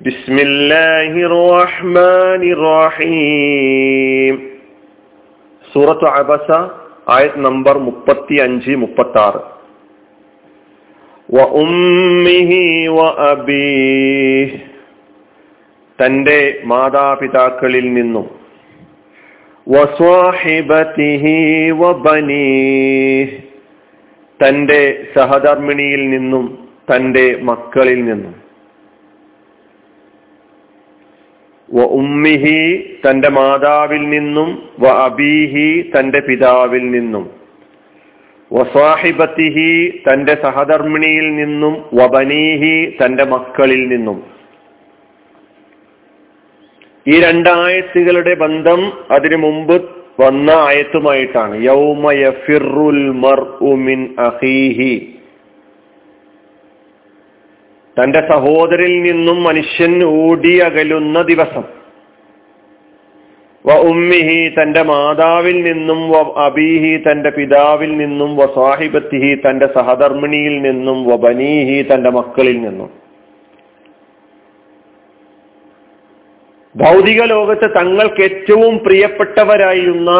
بسم الله الرحمن الرحيم സൂറത്ത് അബസ ആയത് നമ്പർ മുപ്പത്തി അഞ്ച് മുപ്പത്തി ആറ് തന്റെ മാതാപിതാക്കളിൽ നിന്നും തന്റെ സഹധർമ്മിണിയിൽ നിന്നും തന്റെ മക്കളിൽ നിന്നും വ ഉമ്മിഹി തന്റെ മാതാവിൽ നിന്നും വ അബീഹി തന്റെ പിതാവിൽ നിന്നും വസാഹിബത്തിഹി തന്റെ സഹധർമ്മിണിയിൽ നിന്നും വബനീഹി തന്റെ മക്കളിൽ നിന്നും. ഈ രണ്ടായത്തുകളുടെ ബന്ധം അതിനു മുമ്പ് വന്ന ആയത്തുമായിട്ടാണ്. യൗമ യഫിറുൽ മർഉ മിൻ അഹീഹി തന്റെ സഹോദരിൽ നിന്നും മനുഷ്യൻ ഓടി അകലുന്ന ദിവസം. വ ഉമ്മിഹി തന്റെ മാതാവിൽ നിന്നും വ അബീഹി തന്റെ പിതാവിൽ നിന്നും വ സാഹിബത്തിഹി തന്റെ സഹധർമ്മിണിയിൽ നിന്നും വ ബനീഹി തന്റെ മക്കളിൽ നിന്നും. ഭൗതിക ലോകത്ത് തങ്ങൾക്ക് ഏറ്റവും പ്രിയപ്പെട്ടവരായിരുന്ന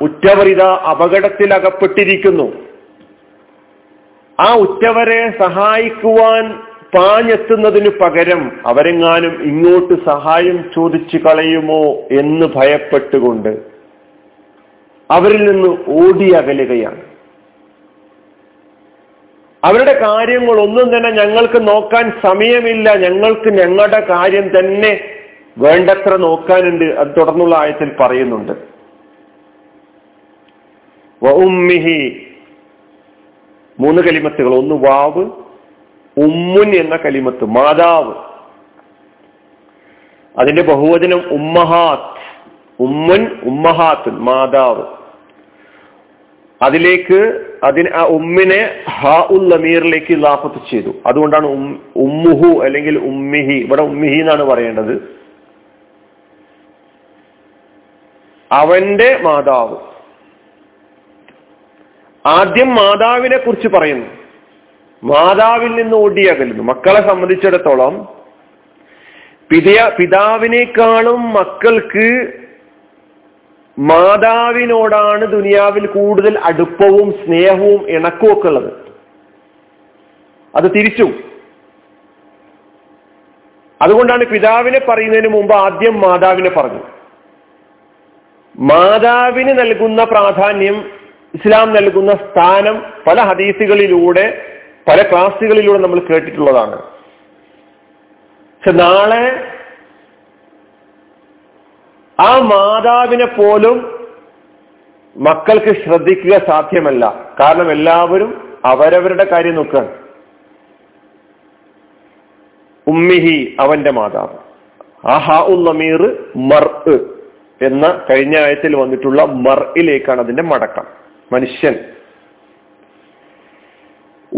ഉറ്റവരിത അപകടത്തിൽ അകപ്പെട്ടിരിക്കുന്നു ആ ഉറ്റവരെ സഹായിക്കുവാൻ പാഞ്ഞെത്തുന്നതിനു പകരം അവരെങ്ങാനും ഇങ്ങോട്ട് സഹായം ചോദിച്ചു കളയുമോ എന്ന് ഭയപ്പെട്ടുകൊണ്ട് അവരിൽ നിന്ന് ഓടി അകലുകയാണ്. അവരുടെ കാര്യങ്ങൾ ഒന്നും തന്നെ ഞങ്ങൾക്ക് നോക്കാൻ സമയമില്ല. ഞങ്ങൾക്ക് ഞങ്ങളുടെ കാര്യം തന്നെ വേണ്ടത്ര നോക്കാനുണ്ട് അത് തുടർന്നുള്ള ആയത്തിൽ പറയുന്നുണ്ട്. മൂന്ന് കലിമത്തുകൾ. ഒന്ന് വാവ് ഉമ്മുൻ എന്ന കലിമത്ത് മാതാവ്. അതിന്റെ ബഹുവചനം ഉമ്മഹാത്ത്. ഉമ്മുൻ ഉമ്മഹാത്ത് മാതാവ്. അതിലേക്ക് അതിന് ആ ഉമ്മിനെ ഹ ഉൽ ലമീറിലേക്ക് ലാഫത്ത് ചെയ്തു. അതുകൊണ്ടാണ് ഉമ്മുഹു അല്ലെങ്കിൽ ഉമ്മിഹി. ഇവിടെ ഉമ്മിഹി എന്നാണ് പറയേണ്ടത്. അവന്റെ മാതാവ്. ആദ്യം മാതാവിനെ കുറിച്ച് പറയുന്നു. മാതാവിൽ നിന്ന് ഓടിയകലുന്നു. മക്കളെ സംബന്ധിച്ചിടത്തോളം പിതയ പിതാവിനേക്കാളും മക്കൾക്ക് മാതാവിനോടാണ് ദുനിയാവിൽ കൂടുതൽ അടുപ്പവും സ്നേഹവും ഇണക്കവും ഒക്കെ ഉള്ളത്. അത് തിരിച്ചു. അതുകൊണ്ടാണ് പിതാവിനെ പറയുന്നതിന് മുമ്പ് ആദ്യം മാതാവിനെ പറഞ്ഞു. മാതാവിന് നൽകുന്ന പ്രാധാന്യം ഇസ്ലാം നൽകുന്ന സ്ഥാനം പല ഹദീസുകളിലൂടെ പല ക്ലാസ്സുകളിലൂടെ നമ്മൾ കേട്ടിട്ടുള്ളതാണ്. പക്ഷെ നാളെ ആ മാതാവിനെ പോലും മക്കൾക്ക് ശ്രദ്ധിക്കുക സാധ്യമല്ല. കാരണം എല്ലാവരും അവരവരുടെ കാര്യം നോക്കുകയാണ്. ഉമ്മിഹി അവന്റെ മാതാവ്. ആഹാ ഉല്ലമീർ മർ എന്ന കഴിഞ്ഞ ആയത്തിൽ വന്നിട്ടുള്ള മർയിലേക്കാണ് അതിന്റെ മടക്കം. മനുഷ്യൻ.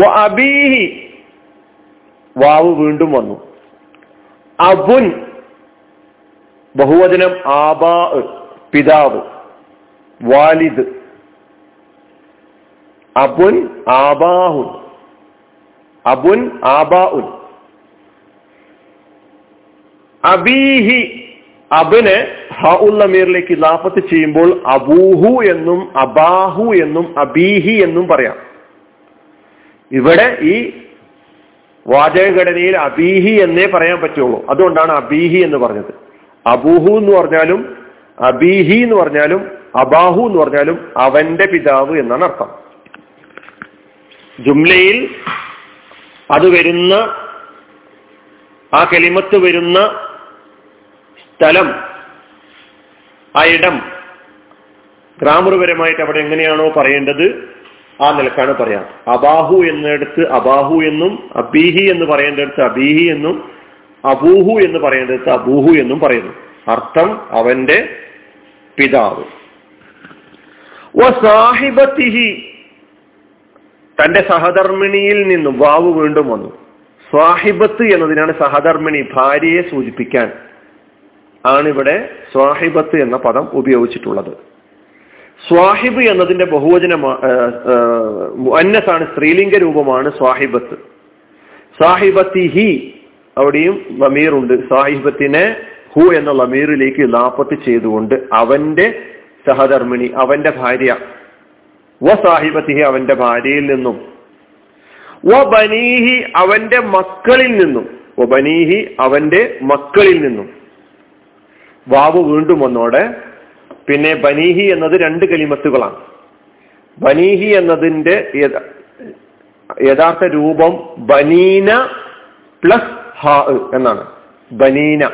അബീഹി. വാവ് വീണ്ടും വന്നു. അബുൻ ബഹുവചനം ആബാ പിതാവ് വാലിദ്. അബുൻ ആബാഹുൻ. അബുൻ ആബാഉൻ. അബീഹി അബിന് ഹ ഉള്ളമീറിലേക്ക് ലാഫത്ത് ചെയ്യുമ്പോൾ അബൂഹു എന്നും അബാഹു എന്നും അബീഹി എന്നും പറയാം. ഇവിടെ ഈ വാചകഘടനയിൽ അബീഹി എന്നേ പറയാൻ പറ്റുള്ളൂ. അതുകൊണ്ടാണ് അബീഹി എന്ന് പറഞ്ഞത്. അബൂഹു എന്ന് പറഞ്ഞാലും അബീഹി എന്ന് പറഞ്ഞാലും അബാഹു എന്ന് പറഞ്ഞാലും അവന്റെ പിതാവ് എന്നാണ് അർത്ഥം. ജുംലയിൽ അത് വരുന്ന ആ കെളിമത്ത് വരുന്ന സ്ഥലം ആ ഇടം ഗ്രാമറുപരമായിട്ട് അവിടെ എങ്ങനെയാണോ പറയേണ്ടത്? ആ നിലക്കാണ് പറയാം. അബാഹു എന്നിടത്ത് അബാഹു എന്നും അബീഹി എന്ന് പറയേണ്ടടുത്ത് അബീഹി എന്നും അബൂഹു എന്ന് പറയേണ്ടടുത്ത് അബൂഹു എന്നും പറയുന്നു. അർത്ഥം അവന്റെ പിതാവ്. സാഹിബത്തിഹി. തന്റെ സഹധർമ്മിണിയിൽ നിന്നും വാവ് വീണ്ടും വന്നു. സ്വാഹിബത്ത് എന്നതിനാണ് സഹധർമ്മിണി ഭാര്യയെ സൂചിപ്പിക്കാൻ ആണിവിടെ സ്വാഹിബത്ത് എന്ന പദം ഉപയോഗിച്ചിട്ടുള്ളത്. സ്വാഹിബ് എന്നതിന്റെ ബഹുവചന മുഅന്നസാണ് സ്ത്രീലിംഗ രൂപമാണ് സ്വാഹിബത്ത്. സാഹിബത്തിഹി അവിടെയും ലമീറുണ്ട്. സാഹിബത്തിനെ ഹു എന്ന ലമീറിലേക്ക് ലാപ്പത്ത് ചെയ്തുകൊണ്ട് അവന്റെ സഹധർമ്മിണി അവന്റെ ഭാര്യ വ സാഹിബത്തിഹി അവന്റെ ഭാര്യയിൽ നിന്നും വ ബനീഹി അവന്റെ മക്കളിൽ നിന്നും വ ബനീഹി അവന്റെ മക്കളിൽ നിന്നും. വാവ് വീണ്ടും വന്നോടെ പിന്നെ ബനീഹി എന്നത് രണ്ട് കലിമത്തുകളാണ്. ബനീഹി എന്നതിന്റെ യഥാർത്ഥ രൂപം ബനീന പ്ലസ് ഹാ എന്നാണ്. ബനീന.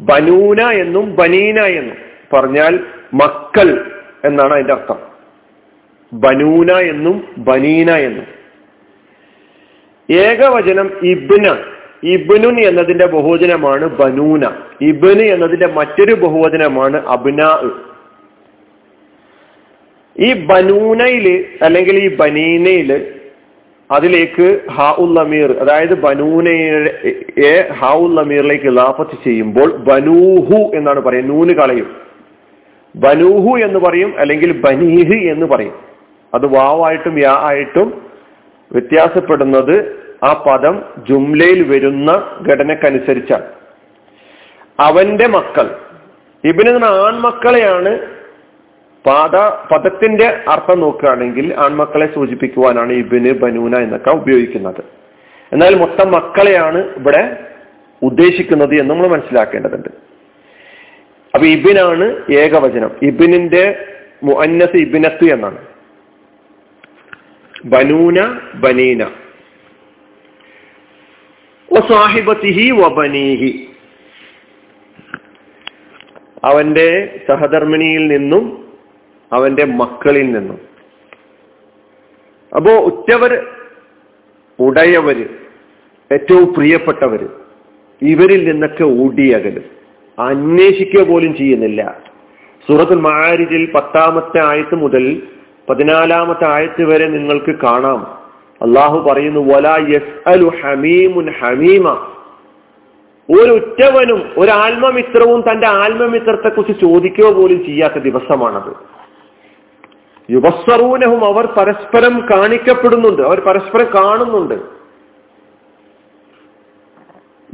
ബനൂന എന്നും ബനീന എന്നും പറഞ്ഞാൽ മക്കൾ എന്നാണ് അതിന്റെ അർത്ഥം. ബനൂന എന്നും ബനീന എന്നും. ഏകവചനം ഇബ്ന ഇബ്നുൻ എന്നതിന്റെ ബഹുവചനമാണ് ബനൂന. ഇബന് എന്നതിന്റെ മറ്റൊരു ബഹുവചനമാണ് അബ്ന. ഈ ബനൂനയിൽ അല്ലെങ്കിൽ ഈ ബനീനയിൽ അതിലേക്ക് ഹ ഉൽ അതായത് ബനൂനയെ ഹ ഉൽ അമീറിലേക്ക് ചെയ്യുമ്പോൾ ബനൂഹു എന്നാണ് പറയുന്നത്. നൂന് കളയും. ബനൂഹു എന്ന് പറയും അല്ലെങ്കിൽ ബനീഹ് എന്ന് പറയും. അത് വാവായിട്ടും യാ ആയിട്ടും വ്യത്യാസപ്പെടുന്നത് ആ പദം ജുംലയിൽ വരുന്ന ഘടനക്കനുസരിച്ചാണ് അവന്റെ മക്കൾ. ഇബിന് ആൺമക്കളെയാണ് പാത പദത്തിന്റെ അർത്ഥം നോക്കുകയാണെങ്കിൽ ആൺമക്കളെ സൂചിപ്പിക്കുവാനാണ് ഇബിന് ബനൂന എന്നൊക്കെ ഉപയോഗിക്കുന്നത്. എന്നാൽ മൊത്തം മക്കളെയാണ് ഇവിടെ ഉദ്ദേശിക്കുന്നത് എന്ന് നമ്മൾ മനസ്സിലാക്കേണ്ടതുണ്ട്. അപ്പൊ ഇബിനാണ് ഏകവചനം. ഇബിനിന്റെ മുഅന്നസ് ഇബിനത്ത് എന്നാണ്. ബനൂന ബനീന. വബനീഹി. അവന്റെ സഹധർമ്മിണിയിൽ നിന്നും അവന്റെ മക്കളിൽ നിന്നും. അപ്പോ ഉറ്റവർ ഉടയവര് ഏറ്റവും പ്രിയപ്പെട്ടവര് ഇവരിൽ നിന്നൊക്കെ ഓടിയകലും അന്വേഷിക്കുക പോലും ചെയ്യുന്നില്ല. സൂറത്തുൽ മാരിജിൽ പത്താമത്തെ ആയത്ത് മുതൽ പതിനാലാമത്തെ ആയത്ത് വരെ നിങ്ങൾക്ക് കാണാം. അള്ളാഹു പറയുന്നു വലാ ഹമീമുൻ ഹമീമ. ഒരു ഉറ്റവനും ഒരു ആത്മമിത്രവും തന്റെ ആത്മമിത്രത്തെ കുറിച്ച് ചോദിക്കുക പോലും ചെയ്യാത്ത ദിവസമാണത്. യുവസ്വറൂനവും അവർ പരസ്പരം കാണിക്കപ്പെടുന്നുണ്ട്. അവർ പരസ്പരം കാണുന്നുണ്ട്.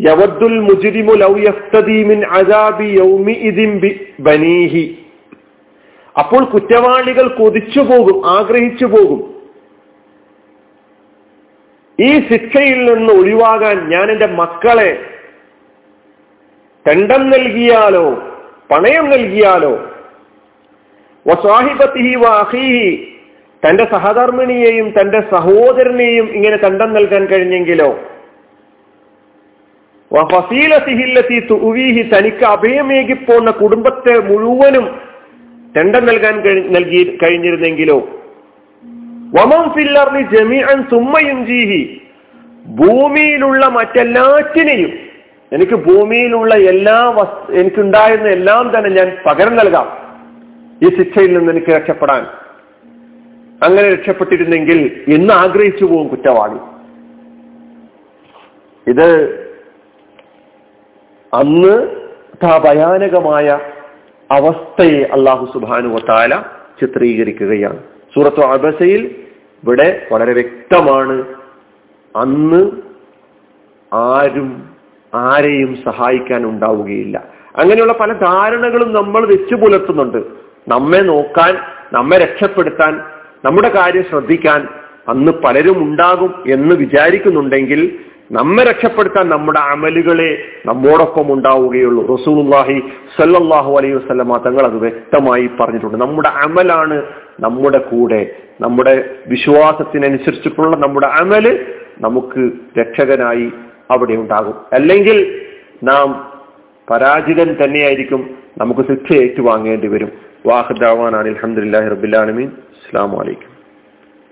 യവദ്ദുൽ മുജിരിമു ലൗ അജാബി യൗമി ബനീഹി. അപ്പോൾ കുറ്റവാളികൾ കൊതിച്ചു പോകും ആഗ്രഹിച്ചു പോകും. ഈ ശിക്ഷയിൽ നിന്ന് ഒഴിവാകാൻ ഞാൻ എന്റെ മക്കളെ തെണ്ടം നൽകിയാലോ പണയം നൽകിയാലോ? വസാഹിബത്തിഹി വാഹിഹി തന്റെ സഹധർമ്മിണിയെയും തന്റെ സഹോദരനെയും ഇങ്ങനെ തണ്ടം നൽകാൻ കഴിഞ്ഞെങ്കിലോ? തുവീഹി തനിക്ക് അഭയമേകിപ്പോന്ന കുടുംബത്തെ മുഴുവനും തെണ്ടം നൽകാൻ നൽകി കഴിഞ്ഞിരുന്നെങ്കിലോ? ജമീഅൻ ഭൂമിയിലുള്ള മറ്റെല്ലാറ്റിനെയും എനിക്ക് ഭൂമിയിലുള്ള എല്ലാ വസ് എനിക്കുണ്ടായിരുന്ന എല്ലാം തന്നെ ഞാൻ പകരം നൽകാം. ഈ ശിക്ഷയിൽ നിന്ന് എനിക്ക് രക്ഷപ്പെടാൻ. അങ്ങനെ രക്ഷപ്പെട്ടിരുന്നെങ്കിൽ എന്ന് ആഗ്രഹിച്ചു പോകും കുറ്റവാളി. ഇത് അന്ന് ഭയാനകമായ അവസ്ഥയെ അള്ളാഹു സുബാനു വത്താല ചിത്രീകരിക്കുകയാണ്. സൂറത്തു അബസയിൽ ഇവിടെ വളരെ വ്യക്തമാണ്. അന്ന് ആരും ആരെയും സഹായിക്കാൻ ഉണ്ടാവുകയില്ല. അങ്ങനെയുള്ള പല ധാരണകളും നമ്മൾ വെച്ചു പുലർത്തുന്നുണ്ട്. നമ്മെ നോക്കാൻ നമ്മെ രക്ഷപ്പെടുത്താൻ നമ്മുടെ കാര്യം ശ്രദ്ധിക്കാൻ അന്ന് പലരും ഉണ്ടാകും എന്ന് വിചാരിക്കുന്നുണ്ടെങ്കിൽ നമ്മെ രക്ഷപ്പെടുത്താൻ നമ്മുടെ അമലുകളെ നമ്മോടൊപ്പം ഉണ്ടാവുകയുള്ളൂ. റസൂലുല്ലാഹി സല്ലാഹു അലൈഹി വസ്ലമ തങ്ങൾ അത് വ്യക്തമായി പറഞ്ഞിട്ടുണ്ട്. നമ്മുടെ അമലാണ് നമ്മുടെ കൂടെ. നമ്മുടെ വിശ്വാസത്തിനനുസരിച്ചിട്ടുള്ള നമ്മുടെ അമൽ നമുക്ക് രക്ഷകനായി അവിടെ ഉണ്ടാകും. അല്ലെങ്കിൽ നാം പരാജിതൻ തന്നെയായിരിക്കും നമുക്ക് ശിക്ഷ ഏറ്റുവാങ്ങേണ്ടി വരും. വാഹദാവാനാണ് അലഹമുല്ലാഹി റബുലാലമീൻ അസ്സാം വലൈക്കും